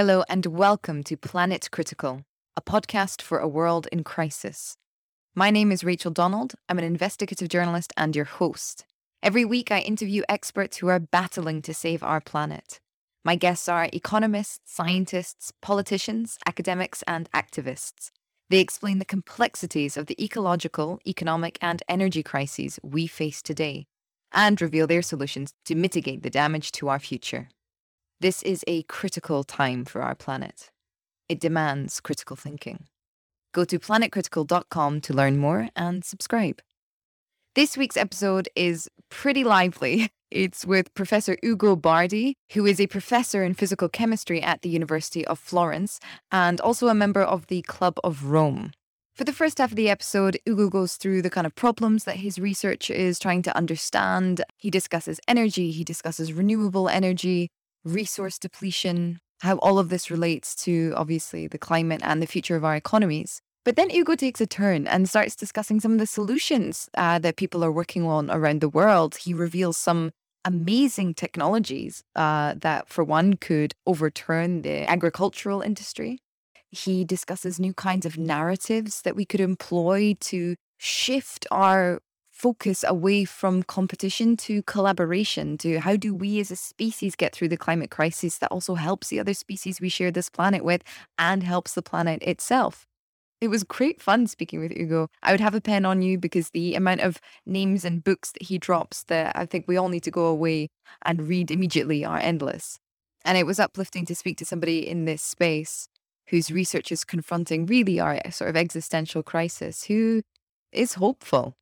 Hello, and welcome to Planet Critical, a podcast for a world in crisis. My name is Rachel Donald. I'm an investigative journalist and your host. Every week, I interview experts who are battling to save our planet. My guests are economists, scientists, politicians, academics, and activists. They explain the complexities of the ecological, economic, and energy crises we face today and reveal their solutions to mitigate the damage to our future. This is a critical time for our planet. It demands critical thinking. Go to planetcritical.com to learn more and subscribe. This week's episode is pretty lively. It's with Professor Ugo Bardi, who is a professor in physical chemistry at the University of Florence and also a member of the Club of Rome. For the first half of the episode, Ugo goes through the kind of problems that his research is trying to understand. He discusses energy, he discusses renewable energy, resource depletion, how all of this relates to obviously the climate and the future of our economies. But then Ugo takes a turn and starts discussing some of the solutions uh, that people are working on around the world. He reveals some amazing technologies uh, that, for one, could overturn the agricultural industry. He discusses new kinds of narratives that we could employ to shift our focus away from competition to collaboration to how do we as a species get through the climate crisis that also helps the other species we share this planet with and helps the planet itself. It was great fun speaking with Ugo. I would have a pen on you because the amount of names and books that he drops that I think we all need to go away and read immediately are endless. And it was uplifting to speak to somebody in this space whose research is confronting really our eh, sort of existential crisis, who is hopeful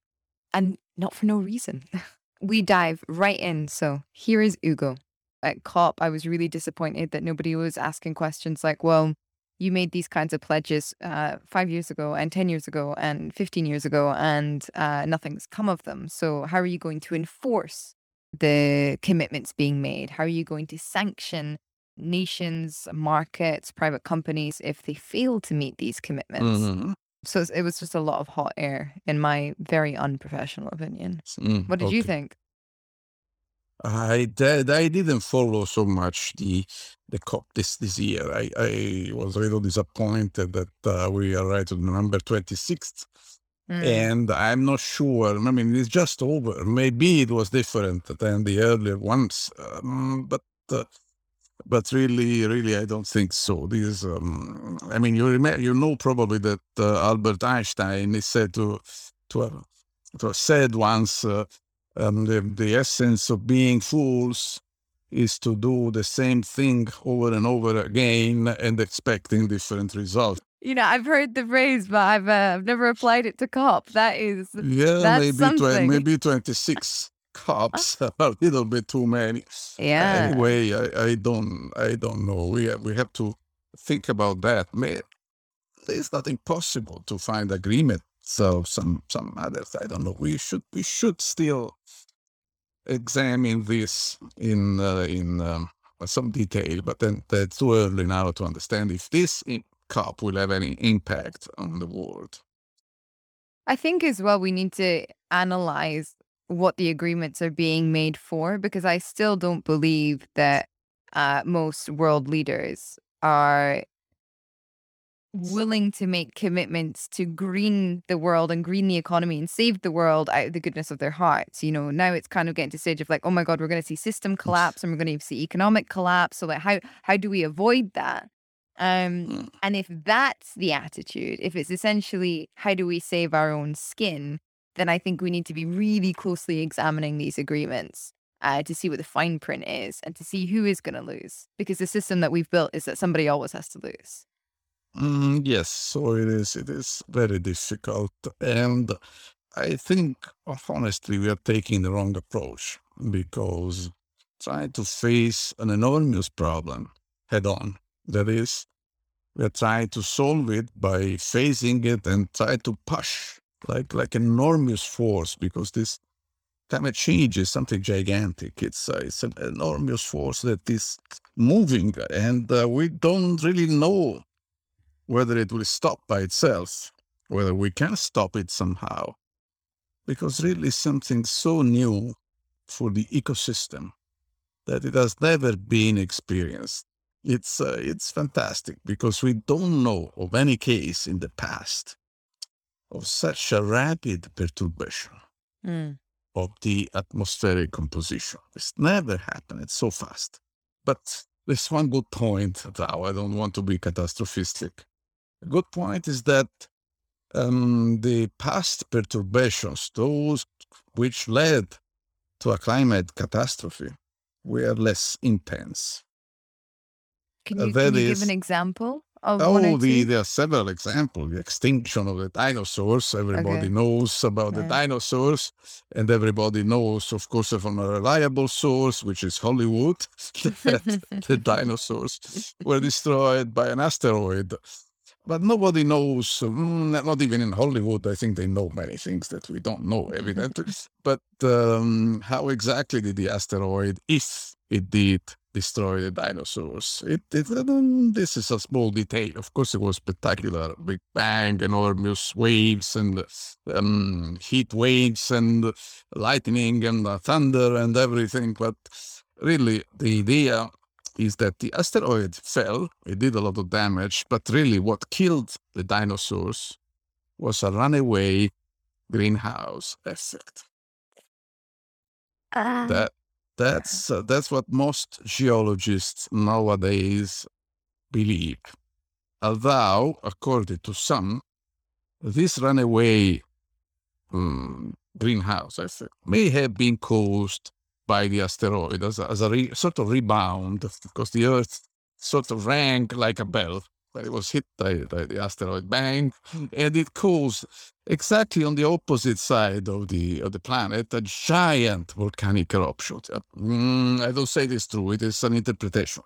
and not for no reason. we dive right in. So here is Ugo. At COP, I was really disappointed that nobody was asking questions like, well, you made these kinds of pledges uh, five years ago and 10 years ago and 15 years ago, and uh, nothing's come of them. So, how are you going to enforce the commitments being made? How are you going to sanction nations, markets, private companies if they fail to meet these commitments? Mhm. So it was just a lot of hot air, in my very unprofessional opinion. Mm, What did you okay. think? I did. I didn't follow so much the the COP this this year. I I was a little disappointed that uh, we arrived to number twenty sixth, Mm. and I'm not sure. I mean, it's just over. Maybe it was different than the earlier ones, um, but. Uh, but really, really, I don't think so. This, um, I mean, you remember, you know, probably that uh, Albert Einstein is said to to have, to have said once, uh, um, the the essence of being fools is to do the same thing over and over again and expecting different results. You know, I've heard the phrase, but I've uh, I've never applied it to COP. That is, Yeah, maybe something. maybe twenty six cups, a little bit too many. yeah. Anyway, I, I don't I don't know. We have, we have to think about that. May- There's nothing possible to find agreement. So some some others I don't know. We should we should still examine this in uh, in um, some detail, but then it's too early now to understand if this COP will have any impact on the world. I think as well we need to analyze what the agreements are being made for because I still don't believe that uh, most world leaders are willing to make commitments to green the world and green the economy and save the world out of the goodness of their hearts. You know, now it's kind of getting to stage of like, oh my God, we're going to see system collapse and we're going to see economic collapse. So like, how how do we avoid that? Um, Mm. and if that's the attitude, if it's essentially how do we save our own skin, then I think we need to be really closely examining these agreements uh, to see what the fine print is and to see who is going to lose. Because the system that we've built is that somebody always has to lose. Mm, yes, so it is. It is very difficult, and I think, honestly, we are taking the wrong approach because trying to face an enormous problem head on. That is, we are trying to solve it by facing it and try to push like like enormous force because this climate change is something gigantic. It's uh, it's an enormous force that is moving, and uh, we don't really know whether it will stop by itself, whether we can stop it somehow, because really something so new for the ecosystem that it has never been experienced it's uh, it's fantastic because we don't know of any case in the past of such a rapid perturbation Mm. of the atmospheric composition. It's never happened. It's so fast. But there's one good point, though. I don't want to be catastrophistic. A good point is that um, the past perturbations, those which led to a climate catastrophe, were less intense. Can Uh, you, that can you give an example Oh, the, there are several examples. The extinction of the dinosaurs. Everybody Okay. knows about the dinosaurs, and everybody knows, of course, from a reliable source, which is Hollywood, that the dinosaurs were destroyed by an asteroid. But nobody knows, mm, not even in Hollywood. I think they know many things that we don't know, evidently. but um, how exactly did the asteroid, if it did, destroy the dinosaurs? It, it this is a small detail. Of course, it was spectacular, big bang, enormous waves and um, heat waves and lightning and uh, thunder and everything. But really, the idea is that the asteroid fell, it did a lot of damage, but really what killed the dinosaurs was a runaway greenhouse effect. Ah. That that's uh, that's what most geologists nowadays believe. Although, according to some, this runaway um, greenhouse effect may have been caused by the asteroid as a, as a re, sort of rebound because the Earth sort of rang like a bell it was hit by, the asteroid bang, and it caused exactly on the opposite side of the of the planet a giant volcanic eruption. Uh, mm, I don't say this true; it is an interpretation.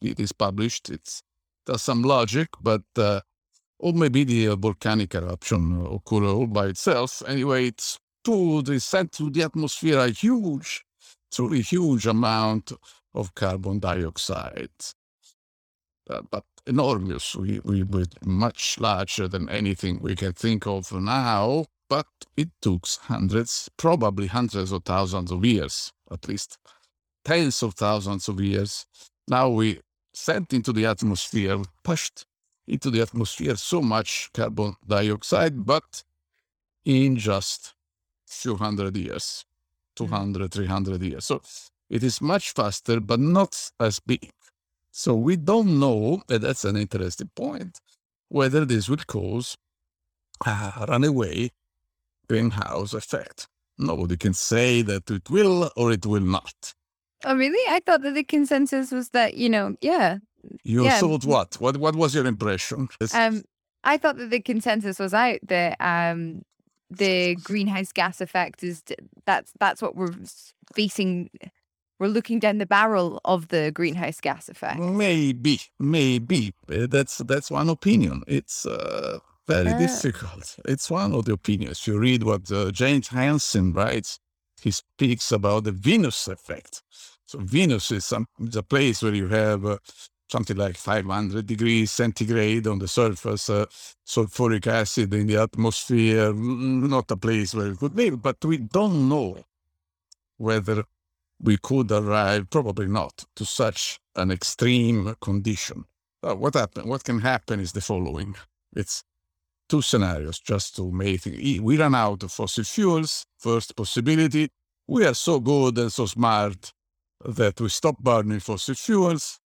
It is published. It's there's some logic, but uh, or maybe the uh, volcanic eruption occurred all by itself. Anyway, it's to the sent to the atmosphere a huge, truly huge amount of carbon dioxide. Uh, but enormous, we, we were much larger than anything we can think of now. But it took hundreds, probably hundreds of thousands of years, at least tens of thousands of years. Now we sent into the atmosphere, pushed into the atmosphere so much carbon dioxide, but in just few hundred years, 200, 300 years. So it is much faster, but not as big. So we don't know, and that's an interesting point, whether this will cause a runaway greenhouse effect. Nobody can say that it will or it will not. Oh, really? I thought that the consensus was that, you know, yeah. You Yeah. thought what? What what was your impression? Um, I thought that the consensus was out that um, the greenhouse gas effect is that's that's what we're facing. We're looking down the barrel of the greenhouse gas effect. Maybe, maybe Uh, that's that's one opinion. It's uh, very Uh. difficult. It's one of the opinions. You read what uh, James Hansen writes. He speaks about the Venus effect. So Venus is some is a place where you have uh, something like 500 degrees centigrade on the surface, uh, sulfuric acid in the atmosphere. Not a place where it could live, but we don't know whether we could arrive, probably not, to such an extreme condition. Uh, what happen? What can happen is the following: it's two scenarios just to make We run out of fossil fuels. First possibility: we are so good and so smart that we stop burning fossil fuels.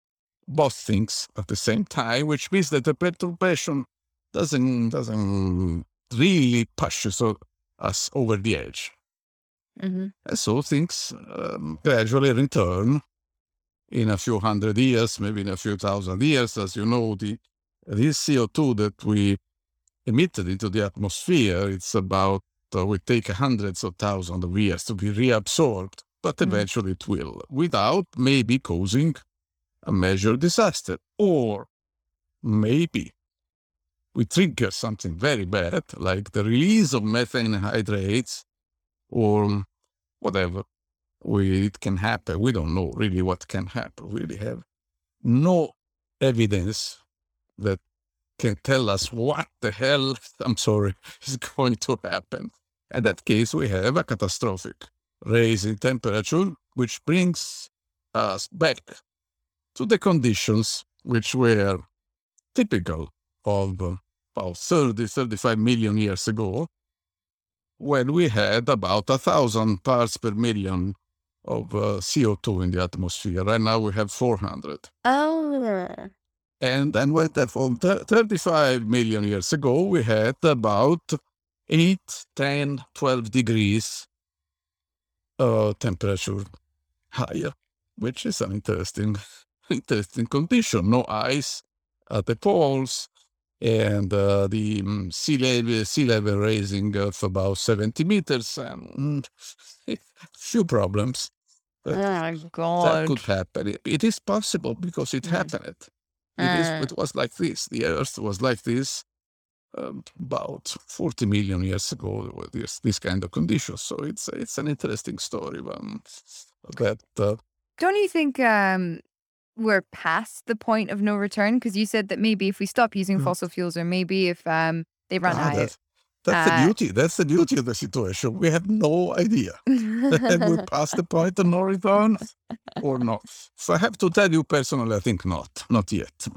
Both things at the same time, which means that the perturbation doesn't doesn't really push us, us over the edge. Hmm And so things um, gradually return in a few hundred years, maybe in a few thousand years. As you know, the this CO2 that we emitted into the atmosphere, it's about, uh, will take hundreds of thousands of years to be reabsorbed, but Mm. eventually it will, without maybe causing a major disaster. Or maybe we trigger something very bad, like the release of methane hydrates or whatever. We, it can happen. We don't know really what can happen. We really have no evidence that can tell us what the hell, I'm sorry, is going to happen. In that case, we have a catastrophic raise in temperature, which brings us back to the conditions which were typical of uh, about 30, 35 million years ago, when we had about a thousand parts per million of uh, CO2 in the atmosphere. Right now we have 400. Oh. And then when that from 35 million years ago, we had about 8, 10, 12 degrees uh, temperature higher, which is an interesting, interesting condition. No ice at the poles, and uh, the um, sea level sea level raising of about 70 meters and few problems. oh god! That could happen. It, it is possible because it mm. happened. It, is, it was like this. The Earth was like this um, about 40 million years ago. This this kind of conditions. So it's it's an interesting story. Um, that uh, don't you think um, we're past the point of no return? Because you said that maybe if we stop using mm. fossil fuels, or maybe if um, they run ah, out. That's, that's uh, the beauty. That's the beauty of the situation. We have no idea. That we're past the point of no return or not. So I have to tell you personally, I think not. Not yet.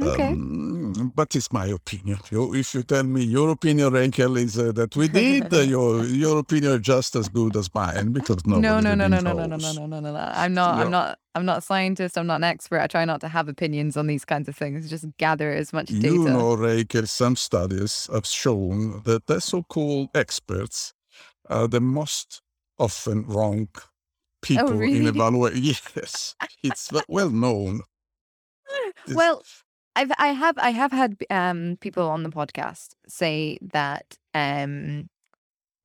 Okay. Um, but it's my opinion. You, if you tell me your opinion, Rachel, is uh, that we did, uh, your your opinion is just as good as mine because no, no, no, no, no, no, no, no, no, no, no, no. I'm not. I'm not. I'm not a scientist. I'm not an expert. I try not to have opinions on these kinds of things. Just gather as much data. You know, Rachel, some studies have shown that the so-called experts are the most often wrong people oh, really? in evaluation. Yes, it's well known. well, I've I have I have had um people on the podcast say that um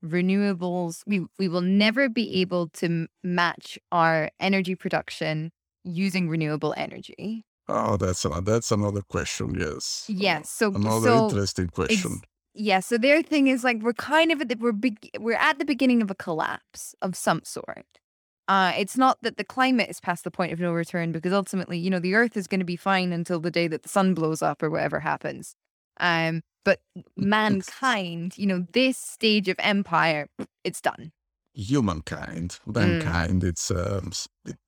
renewables we we will never be able to match our energy production using renewable energy. Oh, that's another that's another question. Yes. Yes. So another so interesting question. Ex- yeah. So their thing is like we're kind of at the, we're be- we're at the beginning of a collapse of some sort. Uh, it's not that the climate is past the point of no return because ultimately, you know, the earth is going to be fine until the day that the sun blows up or whatever happens. Um, but mankind, you know, this stage of empire, it's done. Humankind, mm. mankind, mm. it's um,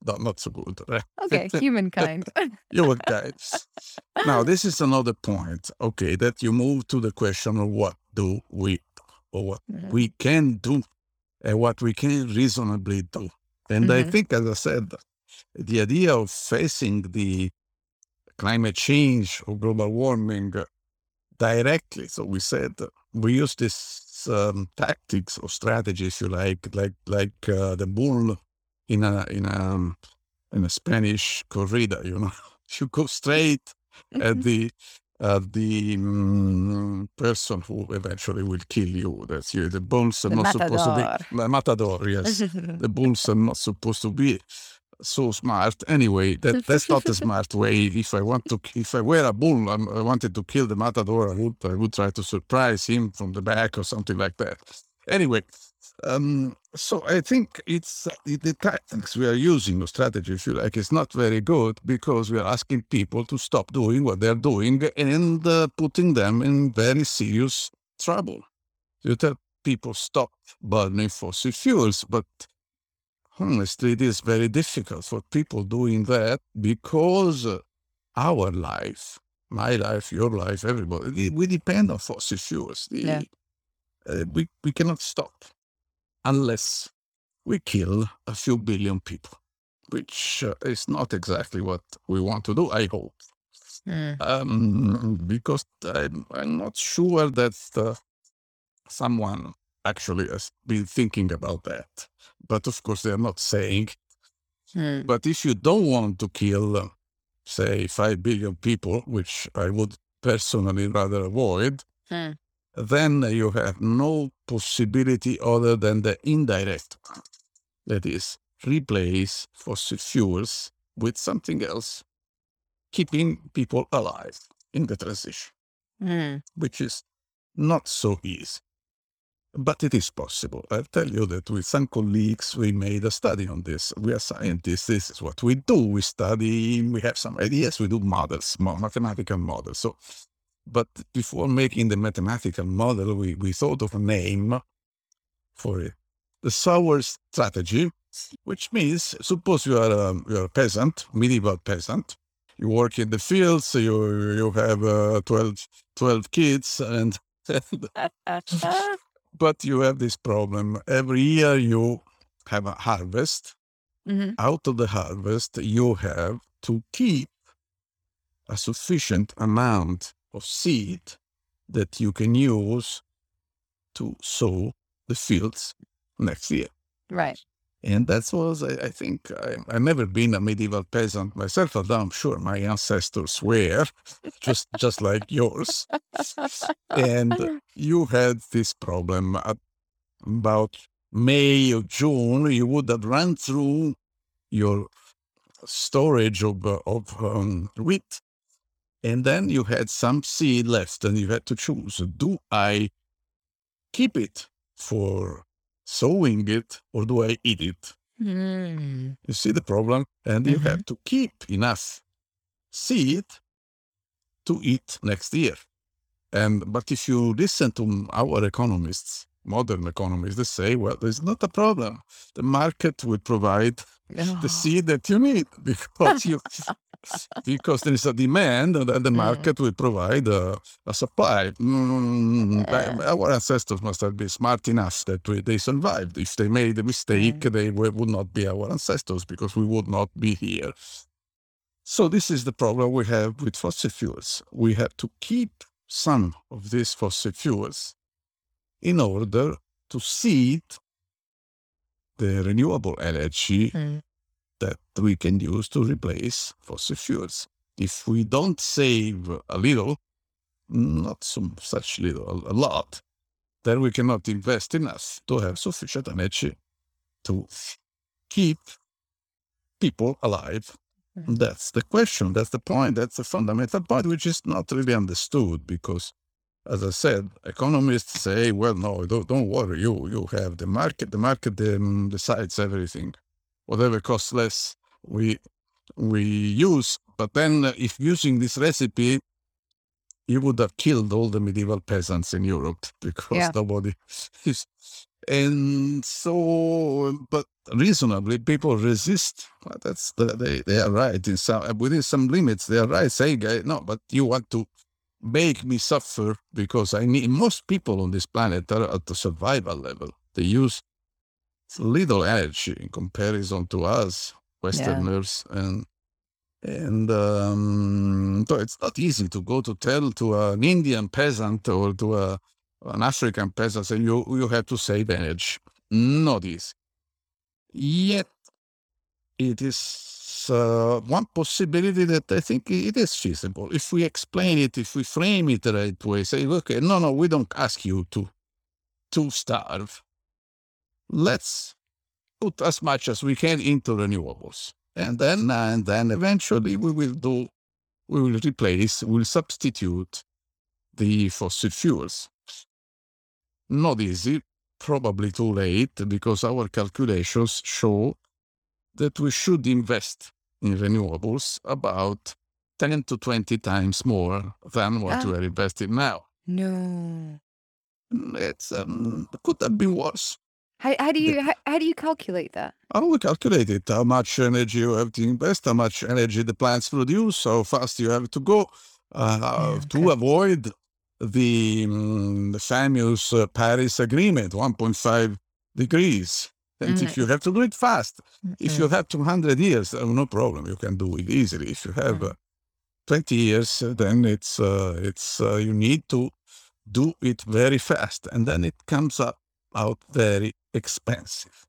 not, not so good. Right? Okay, humankind. humankind. now, this is another point. Okay, that you move to the question of what do we, or what mm-hmm. we can do, and what we can reasonably do. And mm-hmm. I think, as I said, the idea of facing the climate change or global warming directly. So we said we use this um, tactics or strategies, you like, like like uh, the bull in a in a um, in a Spanish corrida. You know, you go straight at mm-hmm. the uh, the um, person who eventually will kill you. That's you. The bulls are the not matador. supposed to be the matador. Yes, the bulls are not supposed to be so smart. Anyway, that that's not a smart way. If I want to, if I were a bull, I'm, i wanted to kill the matador. I would I would try to surprise him from the back or something like that. Anyway, um, so I think it's the, the, tactics we are using, the strategy, if you like, is not very good because we are asking people to stop doing what they're doing and uh, putting them in very serious trouble. You tell people stop burning fossil fuels, but honestly, it is very difficult for people doing that because our life, my life, your life, everybody, we depend on fossil fuels. The, yeah. uh, we, we cannot stop unless we kill a few billion people, which uh, is not exactly what we want to do, I hope. Mm. Um, because I'm, I'm, not sure that uh, someone actually has been thinking about that. But of course, they're not saying. Mm. But if you don't want to kill, uh, say, 5 billion people, which I would personally rather avoid, mm then you have no possibility other than the indirect That is, replace fossil fuels with something else, keeping people alive in the transition, mm. which is not so easy. But it is possible. I'll tell you that with some colleagues, we made a study on this. We are scientists. This is what we do. We study, we have some ideas, we do models, mathematical models. So but before making the mathematical model, we, we thought of a name for it. The Sower strategy, which means suppose you are a, you are a peasant, medieval peasant. You work in the fields. You you have uh, 12, 12 kids, and but you have this problem. Every year you have a harvest. hmm Out of the harvest, you have to keep a sufficient amount of seed that you can use to sow the fields next year. Right. And that was, I, I think, I, I've never been a medieval peasant myself, although I'm sure my ancestors were, just just like yours. And you had this problem at about May or June. You would have run through your storage of of um, wheat, and then you had some seed left, and you had to choose: Do I keep it for sowing it, or do I eat it? Mm. You see the problem? And you Mhm. have to keep enough seed to eat next year. And but if you listen to our economists, modern economists, they say, well, there's not a problem. The market will provide the Oh. seed that you need because you because there is a demand and then the Mm. market will provide a, a supply. Mm. Our ancestors must have been smart enough that we, they survived. If they made a mistake, they we would not be our ancestors because we would not be here. So this is the problem we have with fossil fuels. We have to keep some of these fossil fuels in order to seed the renewable energy Mm. That we can use to replace fossil fuels. If we don't save a little, not so such little, a, lot, then we cannot invest enough to have sufficient energy to keep people alive. Mhm. That's the question. That's the point. That's the fundamental point, which is not really understood because, as I said, economists say, "Well, no, don't, don't worry. You you have the market. The market um, decides everything. Whatever costs less, we we use. But then, uh, if using this recipe, you would have killed all the medieval peasants in Europe because Yeah. nobody is. And so, but reasonably, people resist. Well, that's the, they they are right in some within some limits. They are right saying, "Eh, "No, but you want to make me suffer because I need." Most people on this planet are at the survival level. They use little energy in comparison to us Westerners, and and um, so it's not easy to go to tell to an Indian peasant or to a an African peasant, say you you have to save energy. Not easy. Yet, it is uh, one possibility that I think it is feasible. If we explain it, if we frame it the right way, say, okay, no, no, we don't ask you to to starve. Let's put as much as we can into renewables, and then and then eventually we will do, we will replace, we'll substitute the fossil fuels. Not easy, probably too late, because our calculations show that we should invest in renewables about 10 to 20 times more than what Ah. we are investing now. No. It's um, could have been worse. How, how do you how, how do you calculate that? How we calculate it? How much energy you have to invest? How much energy the plants produce? How fast you have to go uh, Yeah, to avoid the, mm, the famous uh, Paris Agreement, 1.5 degrees. And Mhm. if you have to do it fast, if Mm. you have 200 years, uh, no problem, you can do it easily. If you have Mm. uh, 20 years, uh, then it's uh, it's uh, you need to do it very fast, and then it comes up out very expensive,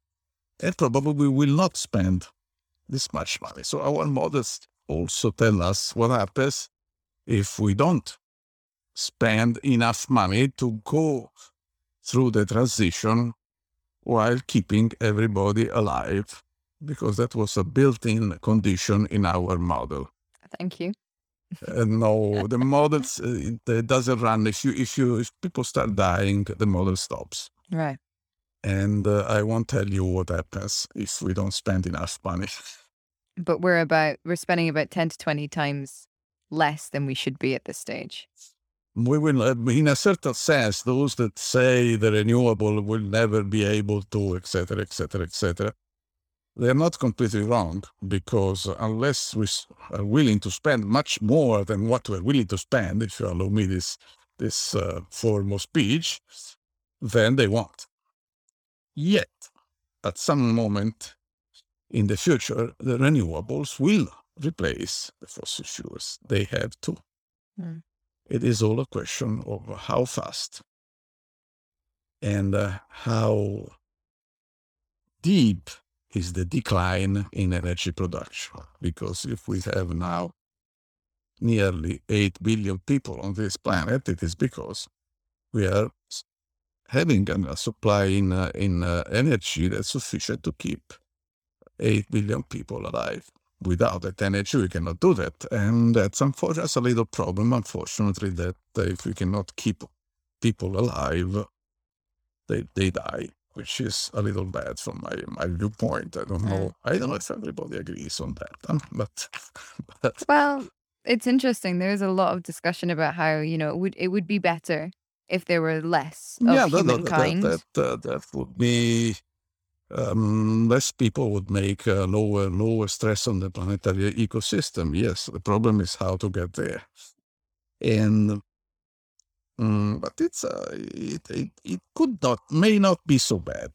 and probably we will not spend this much money. So our models also tell us what happens if we don't spend enough money to go through the transition while keeping everybody alive, because that was a built-in condition in our model. Thank you. Uh, no, the models uh, it, it doesn't run. If you if you if people start dying, the model stops. Right. And uh, I won't tell you what happens if we don't spend enough money. But we're about we're spending about 10 to 20 times less than we should be at this stage. We will, in a certain sense, those that say the renewable will never be able to, etc., etc., etc. they're not completely wrong because unless we are willing to spend much more than what we're willing to spend, if you allow me this this uh, form of speech, then they won't. Yet, at some moment in the future, the renewables will replace the fossil fuels. They have to. Mm. It is all a question of how fast and uh, how deep is the decline in energy production. Because if we have now nearly 8 billion people on this planet, it is because we are having a supply in, uh, in uh, energy that's sufficient to keep 8 billion people alive. Without that energy, we cannot do that. And that's unfortunately a little problem, unfortunately, that if we cannot keep people alive, they, they die which is a little bad from my, my viewpoint. I don't know. I don't know if everybody agrees on that, um, but, but well, it's interesting. There's a lot of discussion about how you know it would it would be better if there were less of yeah, humankind. That, that, that, that would be um, less people would make uh, lower lower stress on the planetary ecosystem. Yes, the problem is how to get there, and Mm, but it's uh, it, it it could not may not be so bad.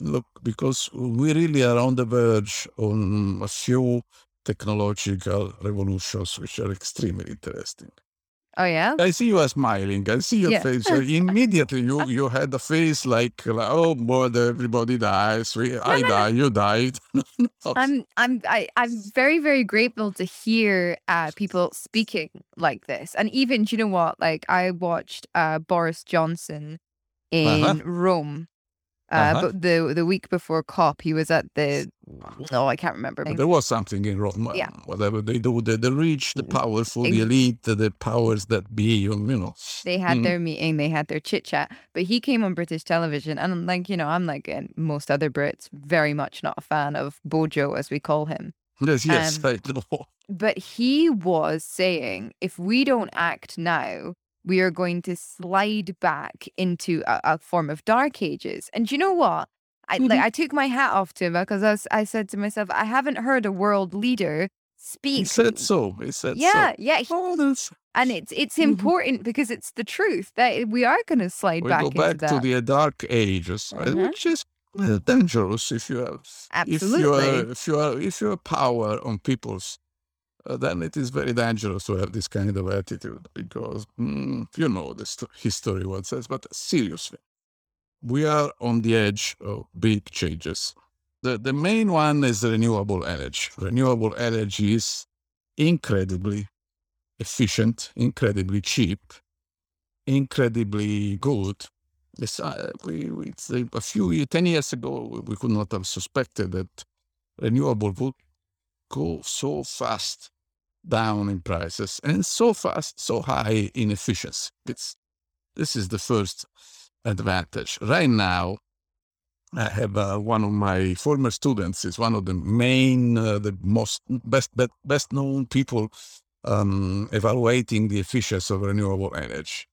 Look, because we really are on the verge on a few technological revolutions which are extremely interesting. Oh yeah. I see you are smiling. I see your yeah. face. immediately, you you had a face like, like oh boy, everybody dies. We, I no, die. No. You died. I'm I'm I, I'm very very grateful to hear uh, people speaking like this, and even do you know what? Like I watched uh, Boris Johnson in uh-huh. Rome uh, uh-huh. But the the week before COP, he was at the no, I can't remember. But there was something in Rome. Yeah. Whatever they do, the, the rich, the powerful, the elite, the powers that be, you know. They had mm. their meeting, they had their chit chat. But he came on British television, and I'm like, you know, I'm like most other Brits, very much not a fan of Bojo, as we call him. Yes, yes, um, I know. But he was saying, if we don't act now, we are going to slide back into a, a form of dark ages. And you know what? I like mm-hmm. I took my hat off to him because I, was, I said to myself, I haven't heard a world leader speak. He said so. He said yeah, so. Yeah, yeah. And it's it's mm-hmm. important because it's the truth that we are going to slide we back. go back to the dark ages, mm-hmm. which is dangerous if you have Absolutely. if you are if you are if you have power on people's uh, then it is very dangerous to have this kind of attitude because mm, you know the st- history what says. But seriously, we are on the edge of big changes. The the main one is renewable energy. Renewable energy is incredibly efficient, incredibly cheap, incredibly good. It's, uh, we, we, a few ten years ago, we could not have suspected that renewable would go so fast down in prices and so fast, so high in efficiency. It's, this is the first advantage. Right now, I have uh, one of my former students is one of the main, uh, the most best best, best known people um, evaluating the efficiency of renewable energy,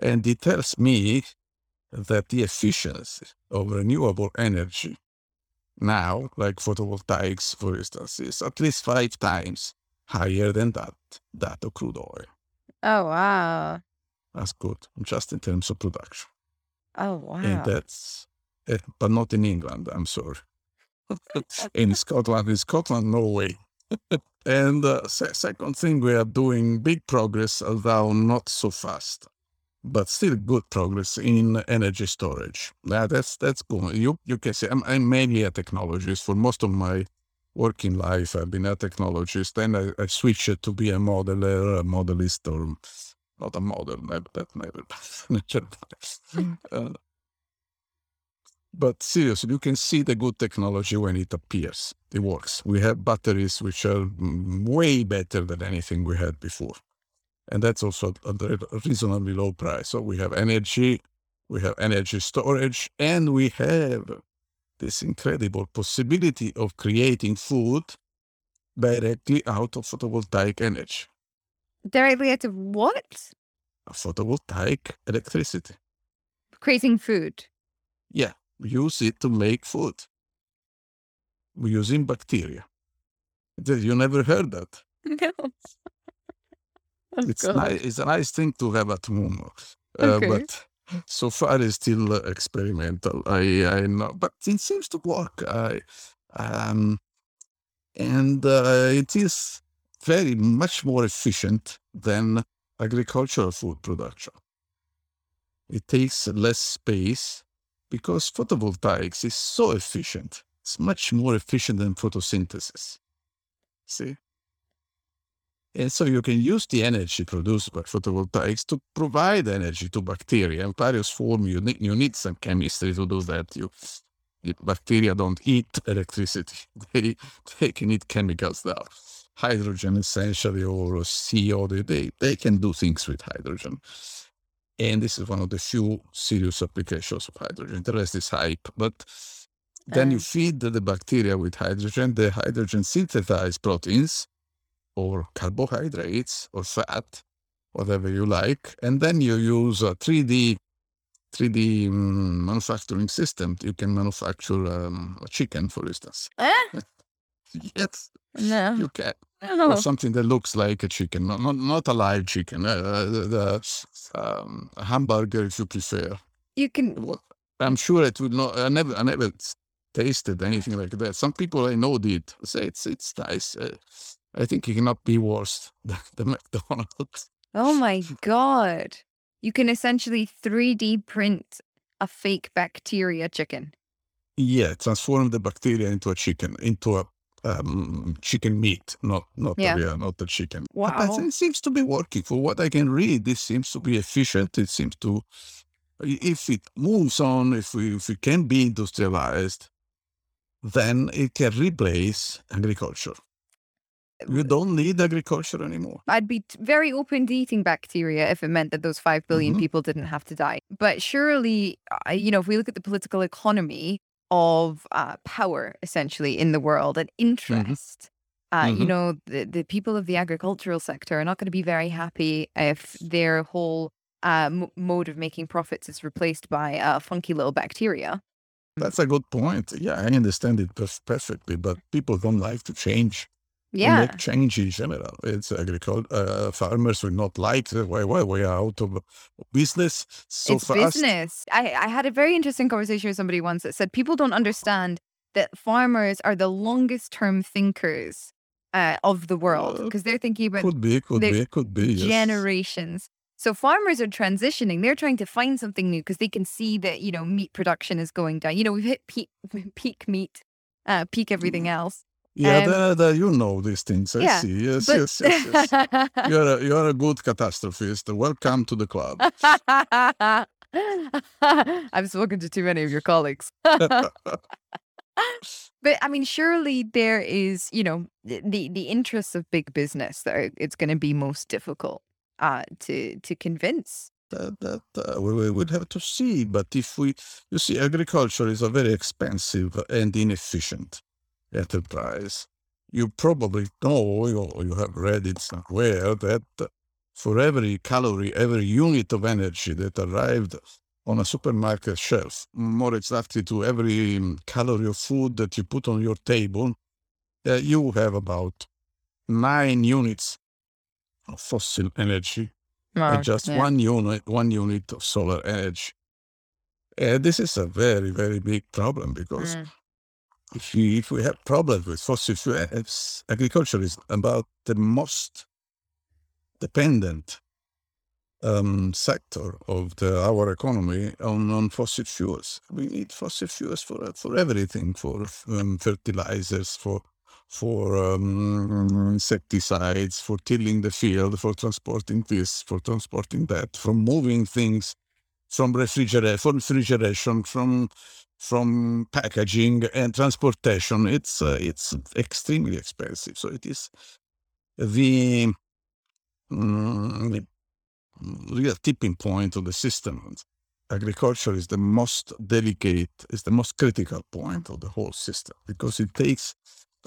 and he tells me that the efficiency of renewable energy now, like photovoltaics, for instance, is at least five times higher than that that of crude oil. Oh wow. That's good, just in terms of production. Oh wow. And that's, eh, but not in England. I'm sorry. in Scotland, in Scotland, no way. and uh, second thing, we are doing big progress, although not so fast, but still good progress in energy storage. Yeah, that's that's good. You you can say I'm, I'm mainly a technologist for most of my working life. I've been a technologist. Then I, I switched to be a modeler, a modelist, or not a model, that never. mm. uh, but seriously, you can see the good technology when it appears. It works. We have batteries which are way better than anything we had before. And that's also a reasonably low price. So we have energy, we have energy storage, and we have this incredible possibility of creating food directly out of photovoltaic energy. Directly out of what? Photovoltaic electricity. Creating food. Yeah, use it to make food. We're using bacteria. You never heard that. No. It's nice. It's a nice thing to have at home, uh, Okay. but so far it's still experimental. I I know, but it seems to work. I, um, and uh, it is very much more efficient than agricultural food production. It takes less space because photovoltaics is so efficient. It's much more efficient than photosynthesis. See? And so you can use the energy produced by photovoltaics to provide energy to bacteria in various forms. You need, you need some chemistry to do that. You, bacteria don't eat electricity. They, they can eat chemicals now. Hydrogen essentially or CO, they, they, can do things with hydrogen. And this is one of the few serious applications of hydrogen. The rest is hype. But then you feed the, the bacteria with hydrogen. The hydrogen synthesize proteins or carbohydrates or fat, whatever you like. And then you use a 3D 3D mm, manufacturing system. You can manufacture um, a chicken, for instance. Eh? Yes, No. you can. No. Or something that looks like a chicken, not not, not a live chicken. Uh, the, the um, a hamburger, if you prefer. You can. Well, I'm sure it would not. I never, I never tasted anything like that. Some people I know did say it's it's nice. Uh, I think it cannot be worse than the McDonald's. Oh my God. You can essentially 3D print a fake bacteria chicken. Yeah, transform the bacteria into a chicken, into a um, chicken meat, not not Yeah. a real, not a chicken. But Wow. it seems to be working. For what I can read, this seems to be efficient. It seems to, if it moves on, if we if it can be industrialized, then it can replace agriculture. You don't need agriculture anymore. I'd be t- very open to eating bacteria if it meant that those 5 billion Mhm. people didn't have to die. But surely, uh, you know, if we look at the political economy of uh, power essentially in the world and interest, uh, you Mhm. know, the, the people of the agricultural sector are not going to be very happy if their whole uh, m- mode of making profits is replaced by uh, funky little bacteria. That's a good point. Yeah, I understand it perfectly, but people don't like to change. Yeah. make change in general. It's agriculture. Uh, farmers will not like the way, why we are out of business so it's fast. business. I, I had a very interesting conversation with somebody once that said people don't understand that farmers are the longest term thinkers uh, of the world because they're thinking about Could be, could be, could be. Yes. generations. So farmers are transitioning. They're trying to find something new because they can see that you know meat production is going down. You know we've hit peak peak meat, uh, peak everything else. Yeah, um, the, the, you know these things. I yeah, see. Yes, But yes, yes, yes. You're a, you're a good catastrophist. Welcome to the club. I've spoken to too many of your colleagues. but I mean, surely there is, you know, the the, interests of big business that are, it's going to be most difficult uh, to to convince. that, that uh, we, we would have to see. But if we, you see, agriculture is a very expensive and inefficient enterprise. You probably know, or you have read it somewhere, that for every calorie, every unit of energy that arrived on a supermarket shelf, more exactly to every um, calorie of food that you put on your table, uh, you have about nine units of fossil energy and just yeah. one unit one unit of solar energy. Uh, this is a very very big problem because Mm. If if we have problems with fossil fuels, agriculture is about the most dependent um, sector of the, our economy on, on fossil fuels. We need fossil fuels for for everything, for um, fertilizers, for for um, insecticides, for tilling the field, for transporting this, for transporting that, from moving things, from refrigeration, from refrigeration, from from packaging and transportation. It's uh, it's extremely expensive. So it is the mm, the real tipping point of the system. Agriculture is the most delicate, is the most critical point of the whole system because it takes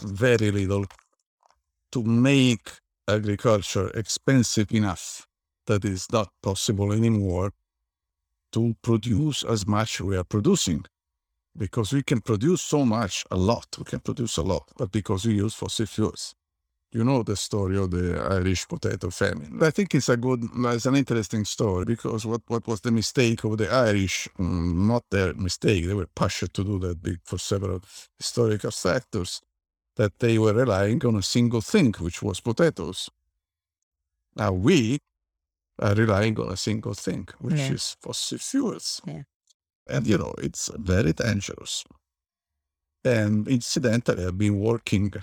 very little to make agriculture expensive enough that it's not possible anymore to produce as much we are producing because we can produce so much, a lot. We can produce a lot, but because we use fossil fuels. You know the story of the Irish potato famine. I think it's a good, it's an interesting story because what, what was the mistake of the Irish? Mm, not their mistake. They were pushed to do that for several historical factors that they were relying on a single thing, which was potatoes. Now we are relying on a single thing, which Yeah. is fossil fuels. Yeah. And you know, it's very dangerous. And incidentally, I've been working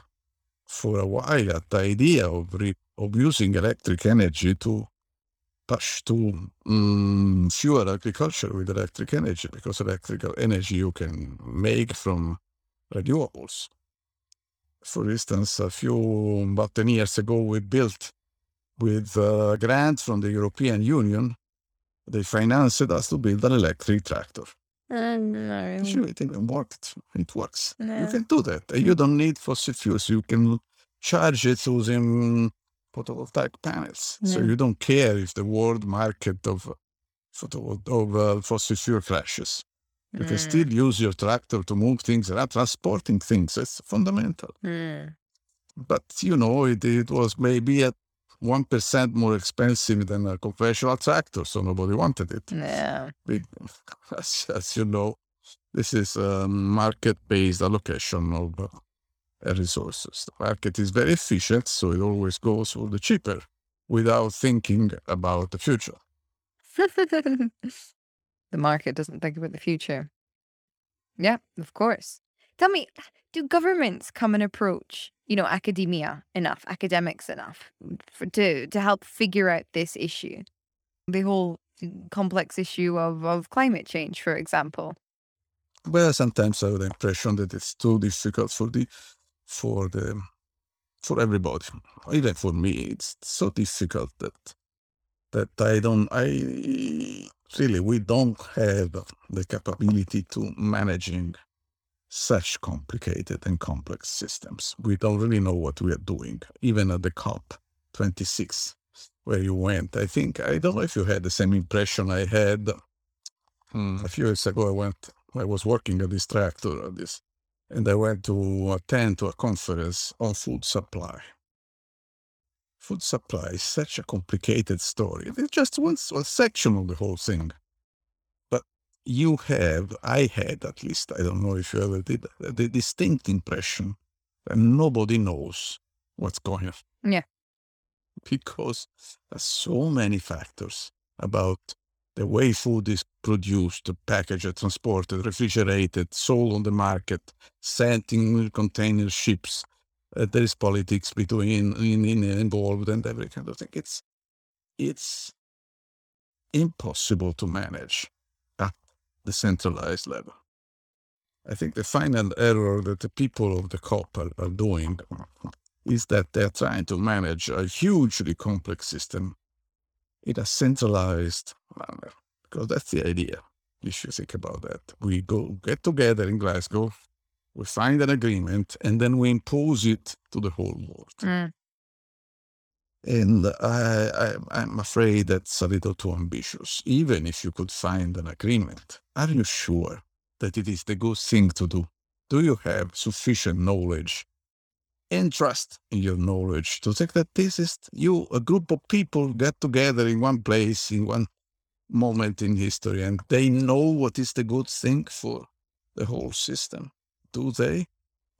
for a while at the idea of re- of using electric energy to push to mm, fuel agriculture with electric energy because electrical energy you can make from renewables. For instance, a few about 10 years ago, we built with a grant from the European Union, they financed us to build an electric tractor. no. Sure, it even worked. It works. You can do that. You don't need fossil fuels. You can charge it using photovoltaic panels. So you don't care if the world market of photo of uh, fossil fuel crashes. You can Mm, still use your tractor to move things around, transporting things. It's fundamental. mm. But you know, it, it was maybe at one percent more expensive than a conventional tractor, so nobody wanted it. Yeah. As, as you know, this is a market-based allocation of uh, resources. The market is very efficient, so it always goes for the cheaper, without thinking about the future. the market doesn't think about the future. Yeah, of course. Tell me, do governments come and approach, you know, academia enough, academics enough mm, for, to to help figure out this issue, the whole mm, complex issue of of climate change, for example? Well, sometimes I have the impression that it's too difficult for the for the for everybody, even for me. It's so difficult that that I don't. I really we don't have the capability to managing such complicated and complex systems. We don't really know what we are doing, even at the COP 26 where you went. I think I don't know if you had the same impression I had mm, a few years ago. I went. I was working at this tractor at this, and I went to attend to a conference on food supply. Food supply is such a complicated story. It's just one, one section of the whole thing. You have, I had at least, I don't know if you ever did, the distinct impression that nobody knows what's going on. Yeah. Because there's so many factors about the way food is produced, packaged, transported, refrigerated, sold on the market, sent in container ships. Uh, there is politics between in, in, involved and every kind of thing. It's it's impossible to manage the centralized level. I think the final error that the people of the COP are, are doing is that they're trying to manage a hugely complex system in a centralized manner. Because that's the idea, if you think about that. We go get together in Glasgow, we find an agreement, and then we impose it to the whole world. Mm. And I, I, I'm afraid that's a little too ambitious. Even if you could find an agreement, are you sure that it is the good thing to do? Do you have sufficient knowledge and trust in your knowledge to think that this is you, a group of people get together in one place, in one moment in history, and they know what is the good thing for the whole system? Do they?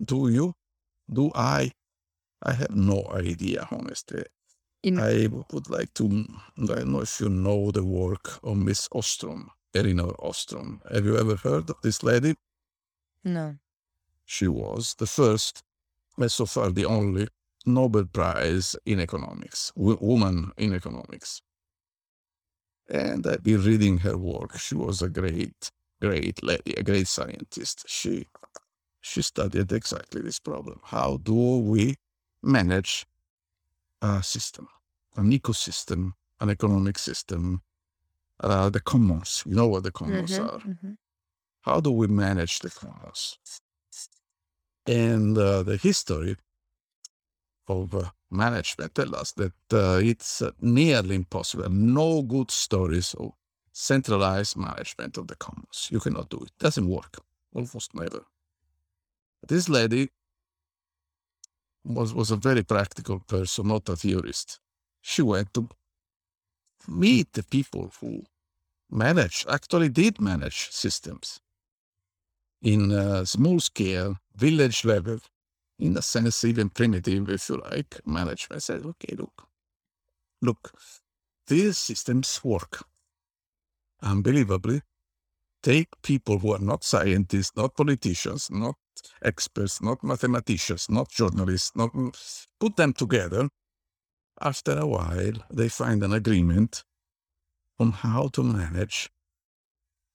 Do you? Do I? I have no idea, honestly. In- I would like to. I don't know if you know the work of Miss Ostrom, Elinor Ostrom. Have you ever heard of this lady? No. She was the first, and so far the only, Nobel Prize in economics, w- woman in economics. And I've been reading her work. She was a great, great lady, a great scientist. She, she studied exactly this problem. How do we manage a system, an ecosystem, an economic system, uh, the commons? You know what the commons Mhm, are mhm. how do we manage the commons? And uh, the history of uh, management tell us that uh, it's uh, nearly impossible. No good stories of centralized management of the commons. You cannot do it. Doesn't work. almost never. This lady was, was a very practical person, not a theorist. She went to meet the people who manage, actually did manage systems in a small scale, village level, in a sense, even primitive, if you like, management. I said, okay, look, look, these systems work. Unbelievably, take people who are not scientists, not politicians, not experts, not mathematicians, not journalists, not put them together. After a while, they find an agreement on how to manage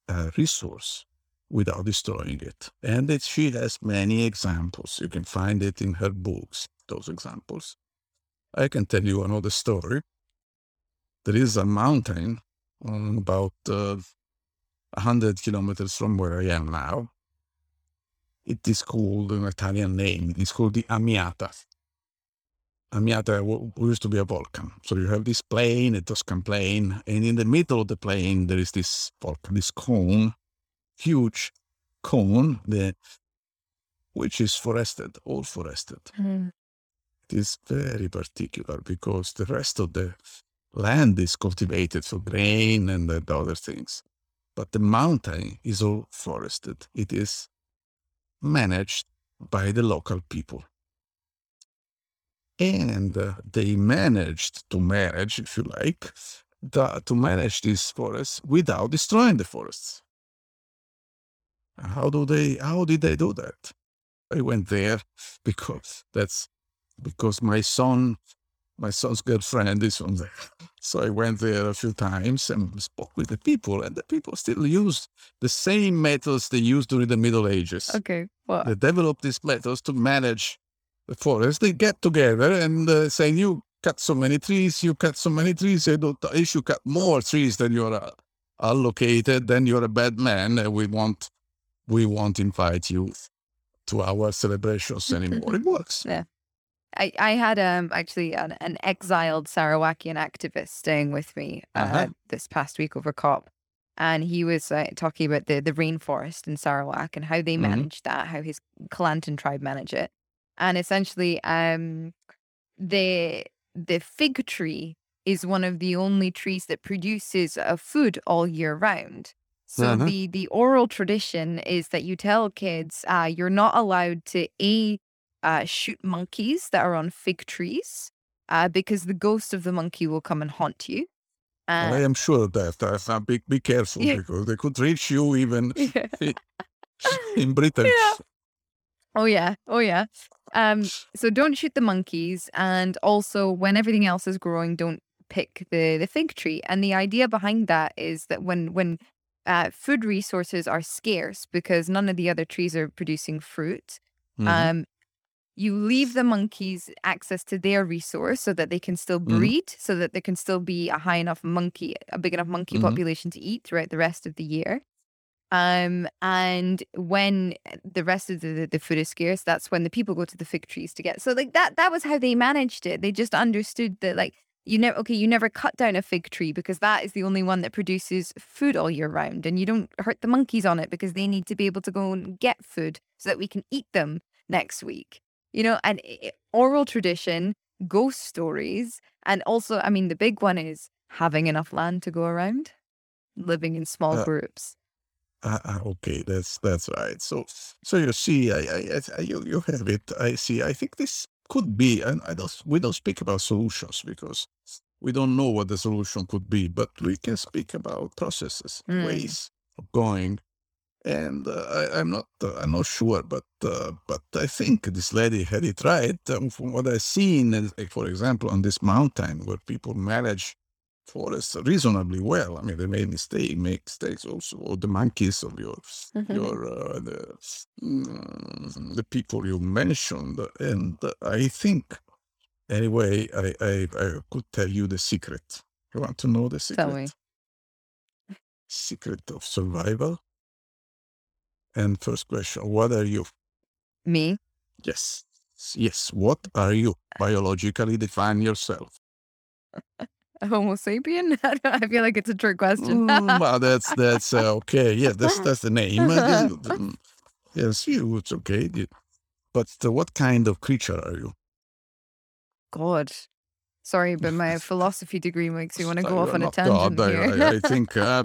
a resource without destroying it. And it, she has many examples. You can find it in her books, those examples. I can tell you another story. There is a mountain about uh, 100 kilometers from where I am now. It is called an Italian name. It's called the Amiata. Amiata used to be a volcano. So you have this plain, a Tuscan plain, and in the middle of the plain there is this volcano, this cone, huge cone, the, which is forested, all forested. Mm. It is very particular because the rest of the land is cultivated for grain and other things. But the mountain is all forested. It is managed by the local people. And uh, they managed to manage, if you like, the, to manage these forests without destroying the forests. How do they? How did they do that? I went there because that's because my son my son's girlfriend is from there. So I went there a few times and spoke with the people, and the people still use the same methods they used during the Middle Ages. Okay. Well, they developed these methods to manage the forest. They get together and uh, say, "You cut so many trees, you cut so many trees. Don't, if you cut more trees than you're uh, allocated, then you're a bad man, and we won't, we won't invite you to our celebrations anymore." it works. Yeah. I, I had um actually an, an exiled Sarawakian activist staying with me uh, uh-huh. this past week over COP, and he was uh, talking about the the rainforest in Sarawak and how they mm-hmm. manage that, how his Kelantan tribe manage it, and essentially um the the fig tree is one of the only trees that produces a food all year round. So uh-huh. the the oral tradition is that you tell kids uh, you're not allowed to a uh, shoot monkeys that are on fig trees uh, because the ghost of the monkey will come and haunt you. Uh, I am sure of that. Uh, be, be careful yeah. because they could reach you even yeah. in Britain. Yeah. Oh yeah, oh yeah. Um, so don't shoot the monkeys, and also when everything else is growing, don't pick the the fig tree. And the idea behind that is that when when uh, food resources are scarce because none of the other trees are producing fruit, mm-hmm. um, you leave the monkeys access to their resource so that they can still mm-hmm. breed, mm-hmm. so that there can still be a high enough monkey, a big enough monkey mm-hmm. population to eat throughout the rest of the year. Um, and when the rest of the, the food is scarce, that's when the people go to the fig trees to get. So like that, that was how they managed it. They just understood that like you never okay, you never cut down a fig tree because that is the only one that produces food all year round, and you don't hurt the monkeys on it because they need to be able to go and get food so that we can eat them next week you know, and oral tradition, ghost stories, and also, I mean, the big one is having enough land to go around, living in small uh, groups. Uh, uh, okay, that's that's right. So, so you see, I, I, I, you you have it. I see. I think this could be, and I don't. We don't speak about solutions because we don't know what the solution could be, but we can speak about processes, mm. ways of going and uh, I, am not uh, I'm not sure, but uh, but I think this lady had it right. Um, from what I've seen, like, for example, on this mountain where people manage forests reasonably well. I mean, they made mistakes, make mistakes also, or the monkeys of your mm-hmm. your uh, the mm, the people you mentioned, and I think anyway, I, I I could tell you the secret. You want to know the secret? Tell me. Secret of survival and first question, what are you? Me? Yes. Yes. What are you? Biologically define yourself. Homo sapien? I feel like it's a trick question. mm, well, that's that's uh, okay. Yeah, that's that's the name. Uh, Yes, you. It's okay. But uh, what kind of creature are you? God. Sorry, but my philosophy degree makes me want to go off on a tangent God, I- here. I, I think. Uh,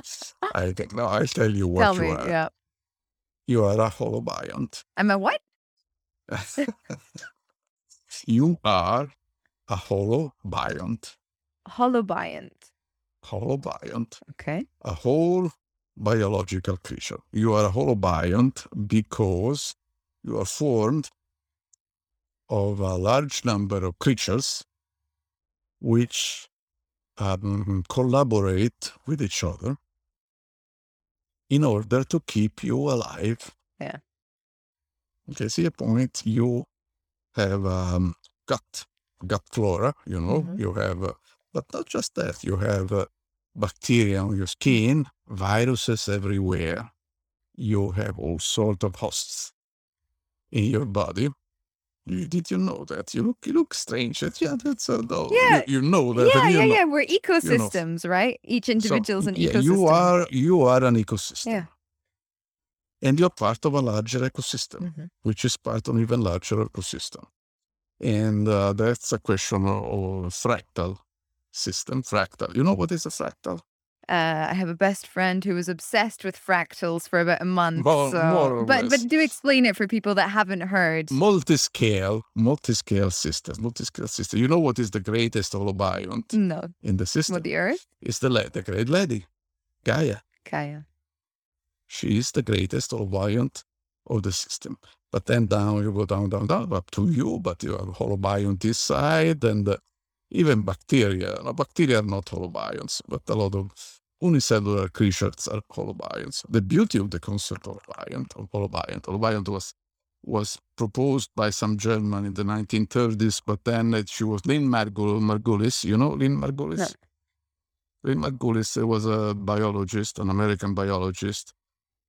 I think. No, I'll tell you what Tell you me. are. Yeah. You are a holobiont. I'm a what? you are a holobiont. Holobiont. Holobiont. Okay. a whole biological creature. You are a holobiont because you are formed of a large number of creatures which um, collaborate with each other in order to keep you alive. Yeah. Okay, see a point. You have um, gut, gut flora, you know, Mhm. you have, uh, but not just that, you have uh, bacteria on your skin, viruses everywhere. You have all sorts of hosts in your body. You, did you know that? You look, you look strange. That- Yeah, that's a no, Yeah. You, you know that. Yeah, yeah, know- yeah. We're ecosystems, right? Each so, individual's an yeah, ecosystem. You are you are an ecosystem. Yeah. And you're part of a larger ecosystem, Mhm. which is part of an even larger ecosystem. And uh, that's a question of, of fractal system. Fractal. You know what is a fractal? Uh, I have a best friend who was obsessed with fractals for about a month. More- so, but less. but do explain it for people that haven't heard. Multiscale, multiscale system, multi-scale system. You know what is the greatest holobiont No, in the system? what the Earth? It's the, la- the great lady, Gaia. Kaya. She is the greatest holobiont of the system. But then down, you go down, down, down, up to you, but you have holobiont this side, and uh, even bacteria. Now, bacteria are not holobionts, but a lot of unicellular creatures are holobionts. The beauty of the concept of holobiont, of was was proposed by some German in the 1930s, but then it, she was Lynn Margul- Margulis. You know Lynn Margulis? Lynn Margulis uh, was a biologist, an American biologist,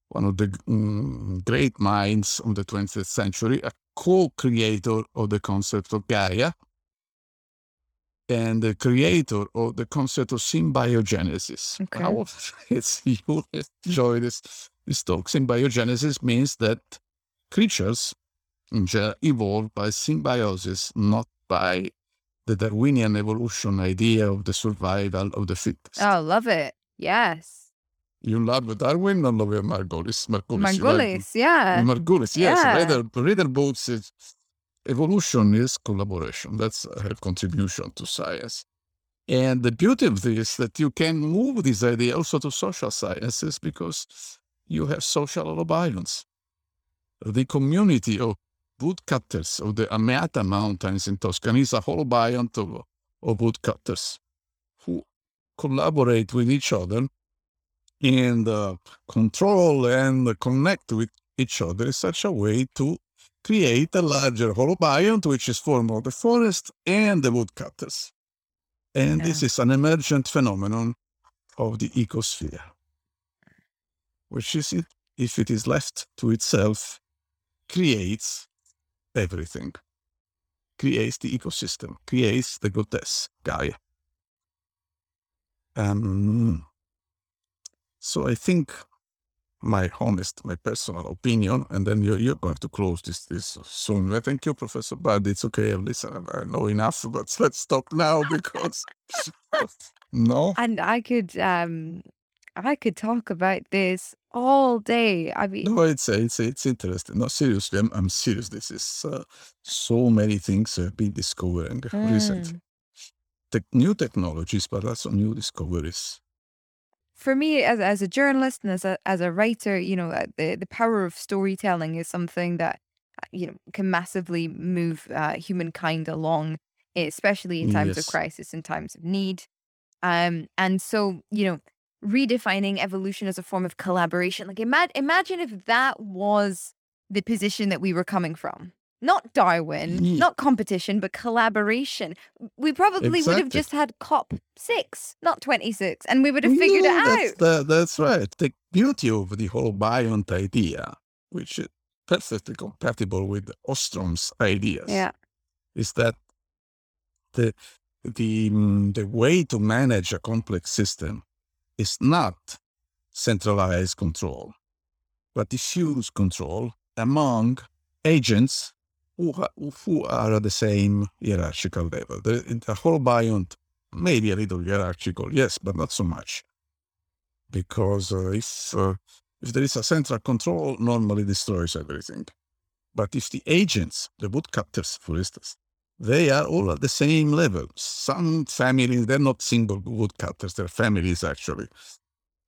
one of the mm, great minds of the 20th century, a co-creator of the concept of Gaia, and the creator of the concept of symbiogenesis. Okay. How it's you enjoy this this talk. Symbiogenesis means that creatures evolve by symbiosis, not by the Darwinian evolution idea of the survival of the fittest. Oh, love it. Yes. You love Darwin or love Margulis? Margulis. Margulis, yeah. Margulis, yes. Yeah. Reader, reader both is evolution is collaboration. That's her contribution to science. And the beauty of this is that you can move this idea also to social sciences because you have social holobionts. The community of woodcutters of the Amiata Mountains in Tuscany is a holobiont of, of woodcutters who collaborate with each other and uh, control and connect with each other in such a way to create a larger holobiont, which is formed of the forest and the woodcutters. And this is an emergent phenomenon of the ecosphere, which is, it, if it is left to itself, creates everything, creates the ecosystem, creates the goddess, Gaia. Um, so I think my honest, my personal opinion, and then you're, you're going to close this this soon. I thank you, Professor Bardi. It's okay. I've listened. I know enough, but let's stop now because no. And I could um I could talk about this all day. I mean No, it's it's it's interesting. No, seriously, I'm, I'm serious. This is uh, so many things I've been discovering recently. Mm. Tech new technologies, but also new discoveries. For me as as a journalist and as a as a writer, you know, uh, the the power of storytelling is something that uh, you know can massively move uh, humankind along, especially in times of Yes. crisis, and times of need. Um, and so you know, redefining evolution as a form of collaboration. Like imagine imagine if that was the position that we were coming from. Not Darwin, Ye- not competition, but collaboration. We probably would have Exactly. just had COP six, not twenty six, and we would have figured Yeah, it that's, out. the- that's right. The beauty of the holobiont idea, which is perfectly compatible with Ostrom's ideas, Yeah. is that the the mm, the way to manage a complex system is not centralized control, but diffuse control among agents who, who are at the same hierarchical level. The, the holobiont may be a little hierarchical, yes, but not so much. Because uh, if, uh, if there is a central control, normally destroys everything. But if the agents, the woodcutters, for instance, they are all at the same level. Some families, they're not single woodcutters, they're families actually.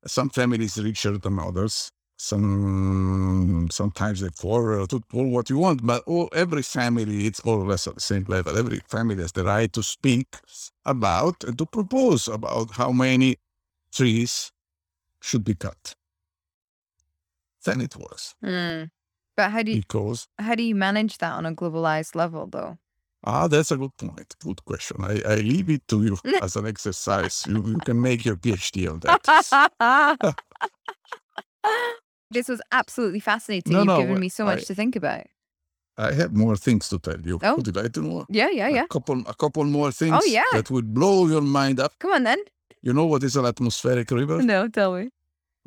Some families richer than others. Some sometimes they four to all what you want, but all, every family it's more or less at the same level. Every family has the right to speak about and to propose about how many trees should be cut. Then it works. Mm. But how do you because how do you manage that on a globalized level though? Ah, that's a good point. Good question. I, I leave it to you as an exercise. You, you can make your PhD on that. this was absolutely fascinating. No, You've no, given me so much I- to think about. I have more things to tell you. Oh. Would you like to know? Yeah, yeah, yeah. A couple, a couple more oh, things Oh, yeah. that would blow your mind up. Come on then. You know what is an atmospheric river? No, tell me.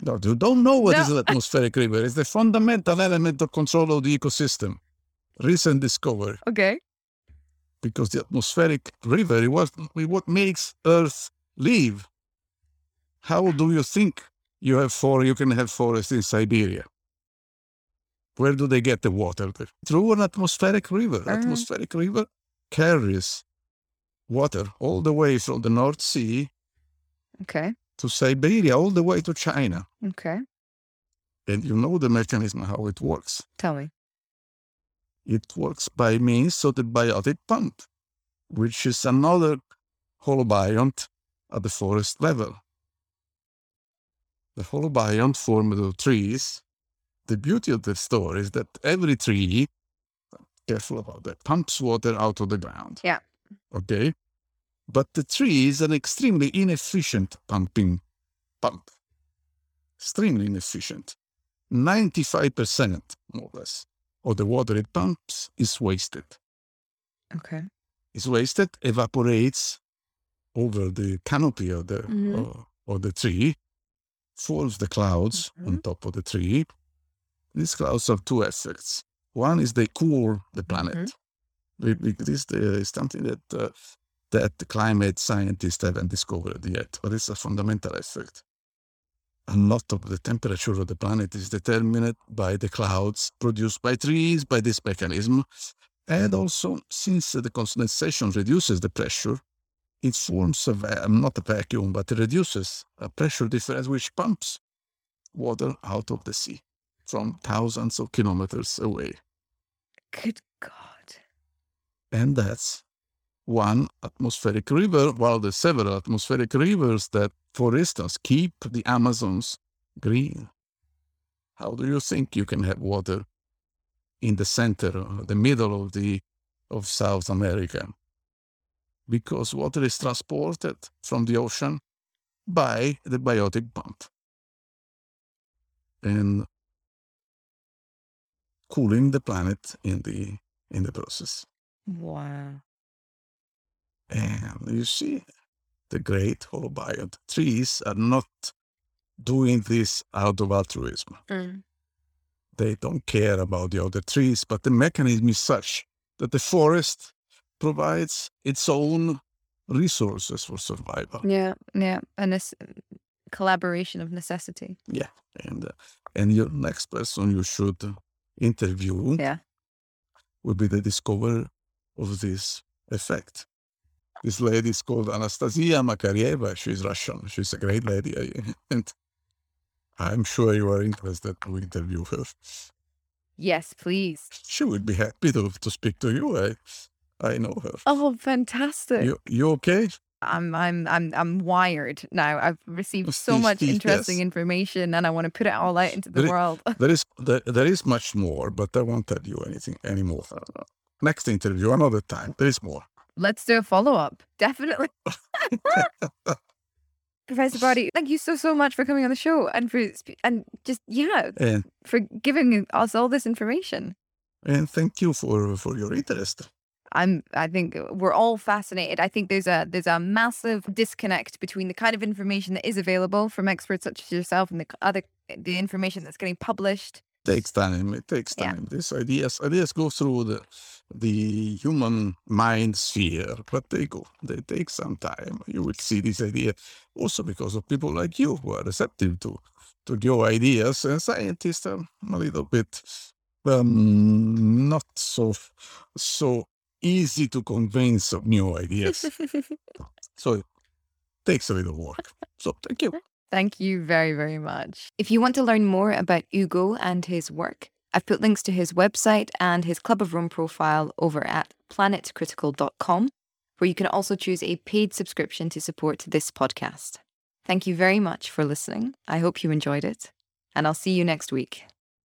No, you don't know what is No. an atmospheric river. It's the fundamental element of control of the ecosystem. Recent discovery. Okay. because the atmospheric river is what, is what makes Earth live. How do you think you have for you can have forests in Siberia? Where do they get the water? Through an atmospheric river. Atmospheric river carries water all the way from the North Sea Okay. to Siberia, all the way to China. Okay. And you know the mechanism how it works. Tell me. It works by means of the biotic pump, which is another holobiont at the forest level. The holobiont form the trees. The beauty of the story is that every tree, careful about that, pumps water out of the ground. Yeah. Okay. But the tree is an extremely inefficient pumping pump. Extremely inefficient. 95% more or less of the water it pumps is wasted. Okay. Is wasted, evaporates over the canopy of the Mhm. uh, of the tree, falls the clouds on Mhm. top of the tree. These clouds have two effects. One is they cool the planet. Mm-hmm. We- we- This uh, is something that uh, that the climate scientists haven't discovered yet, but it's a fundamental effect. A lot of the temperature of the planet is determined by the clouds produced by trees, by this mechanism. And also, since the condensation reduces the pressure, it forms a va- not a vacuum, but it reduces a pressure difference which pumps water out of the sea from thousands of kilometers away. Good God. And that's one atmospheric river, while the several atmospheric rivers that, for instance, keep the Amazons green. How do you think you can have water in the center, uh, the middle of the of South America? Because water is transported from the ocean by the biotic pump. And cooling the planet in the in the process. Wow. And you see, the great holobiont trees are not doing this out of altruism. Mm. They don't care about the other trees, but the mechanism is such that the forest provides its own resources for survival. Yeah. Yeah. And this collaboration of necessity. Yeah, and uh, and your next person you should interview Yeah. will be the discoverer of this effect. This lady is called Anastasia Makarieva. She's Russian. She's a great lady. And I'm sure you are interested to interview her. Yes, please. She would be happy to, to speak to you. I, I know her. Oh, fantastic. You, you okay? I'm I'm I'm I'm wired now. I've received so much interesting yes. information and I want to put it all out into the There world. There is there, there is much more, but I won't tell you anything anymore. Next interview, another time. There is more. Let's do a follow up. Definitely. Professor Bardi, thank you so so much for coming on the show and for and just yeah And for giving us all this information. and thank you for for your interest. I'm I think we're all fascinated. I think there's a there's a massive disconnect between the kind of information that is available from experts such as yourself and the other the information that's getting published It takes time. It takes Yeah. time. These ideas ideas go through the the human mind sphere, but they go. They take some time. You will see this idea also because of people like you who are receptive to to your ideas. And scientists are a little bit um, not so so easy to convince of new ideas. so it takes a little work. So thank you. Thank you very, very much. If you want to learn more about Ugo and his work, I've put links to his website and his Club of Rome profile over at planetcritical.com, where you can also choose a paid subscription to support this podcast. Thank you very much for listening. I hope you enjoyed it, and I'll see you next week.